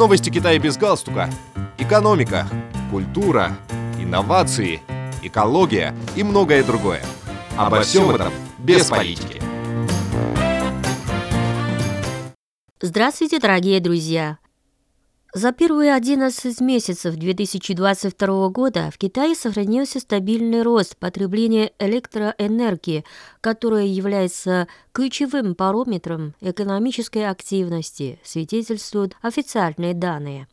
Новости Китая без галстука. Экономика, культура, инновации, экология и многое другое. Обо всем этом без политики. Здравствуйте, дорогие друзья! За первые 11 месяцев 2022 года в Китае сохранился стабильный рост потребления электроэнергии, которая является ключевым параметром экономической активности, свидетельствуют официальные данные.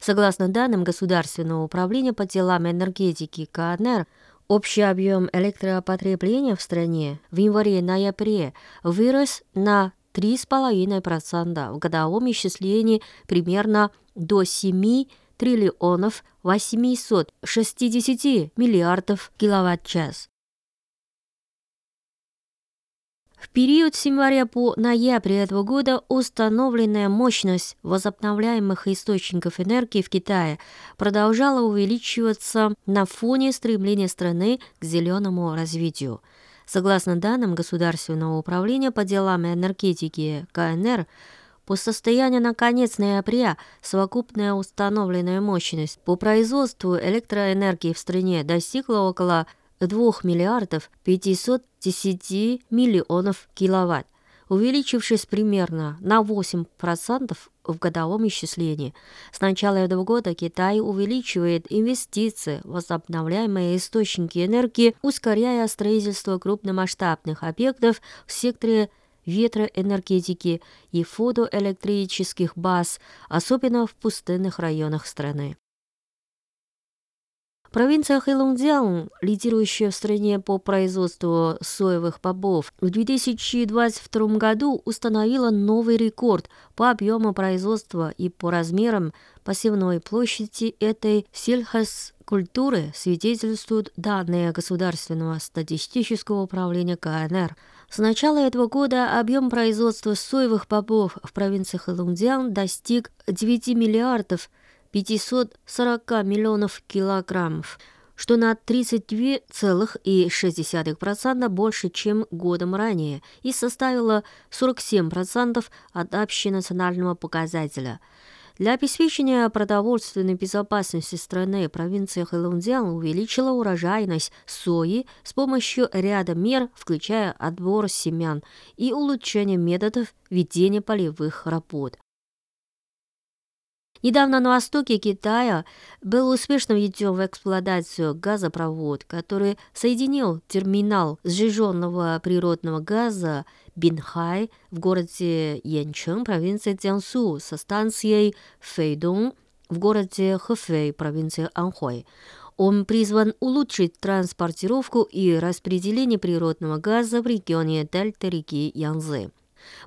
Согласно данным Государственного управления по делам энергетики КНР, Общий объем электропотребления в стране в январе-ноябре вырос на 3,5% в годовом исчислении примерно до 7 триллионов 860 миллиардов киловатт-час. В период с января по ноябрь этого года установленная мощность возобновляемых источников энергии в Китае продолжала увеличиваться на фоне стремления страны к зеленому развитию. Согласно данным Государственного управления по делам энергетики КНР, по состоянию на конец ноября совокупная установленная мощность по производству электроэнергии в стране достигла около 2 миллиардов 510 миллионов киловатт, увеличившись примерно на 8% в годовом исчислении. С начала этого года Китай увеличивает инвестиции в возобновляемые источники энергии, ускоряя строительство крупномасштабных объектов в секторе ветроэнергетики и фотоэлектрических баз, особенно в пустынных районах страны. Провинция Хэлонцзян, лидирующая в стране по производству соевых бобов, в 2022 году установила новый рекорд по объему производства и по размерам посевной площади этой сельхозкультуры, свидетельствуют данные Государственного статистического управления КНР. С начала этого года объем производства соевых бобов в провинции Хэлонцзян достиг 9 миллиардов 540 миллионов килограммов, что на 32,6% больше, чем годом ранее, и составило 47% от общенационального показателя. Для обеспечения продовольственной безопасности страны провинция Хэлунцзян увеличила урожайность сои с помощью ряда мер, включая отбор семян и улучшение методов ведения полевых работ. Недавно на востоке Китая был успешно введен в эксплуатацию газопровод, который соединил терминал сжиженного природного газа Бинхай в городе Янчэн, провинции Цзянсу, со станцией Фэйдун в городе Хэфэй, провинции Анхой. Он призван улучшить транспортировку и распределение природного газа в регионе дельты реки Янзы.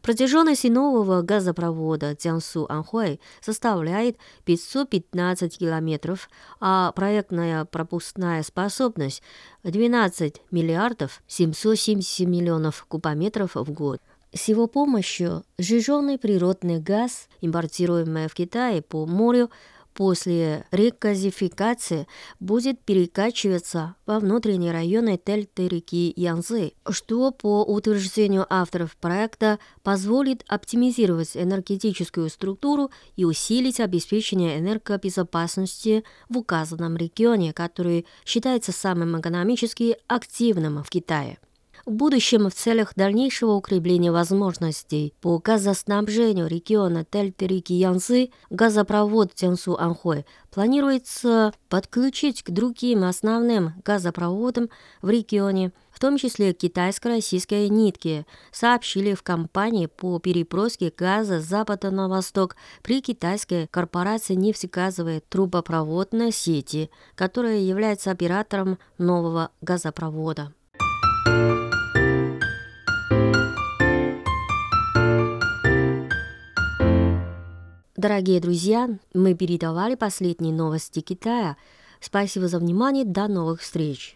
Протяженность нового газопровода Цзянсу-Анхуэй составляет 515 километров, а проектная пропускная способность 12 миллиардов 770 миллионов кубометров в год. С его помощью сжиженный природный газ, импортируемый в Китае по морю, после реказификации будет перекачиваться во внутренние районы дельты реки Янзы, что, по утверждению авторов проекта, позволит оптимизировать энергетическую структуру и усилить обеспечение энергобезопасности в указанном регионе, который считается самым экономически активным в Китае. В будущем в целях дальнейшего укрепления возможностей по газоснабжению региона дельты реки Янзы газопровод Цянсу-Анхой планируется подключить к другим основным газопроводам в регионе, в том числе китайско-российской нитки, сообщили в компании по переброске газа с запада на восток при китайской корпорации нефтегазовой трубопроводной сети, которая является оператором нового газопровода. Дорогие друзья, мы передавали последние новости Китая. Спасибо за внимание. До новых встреч.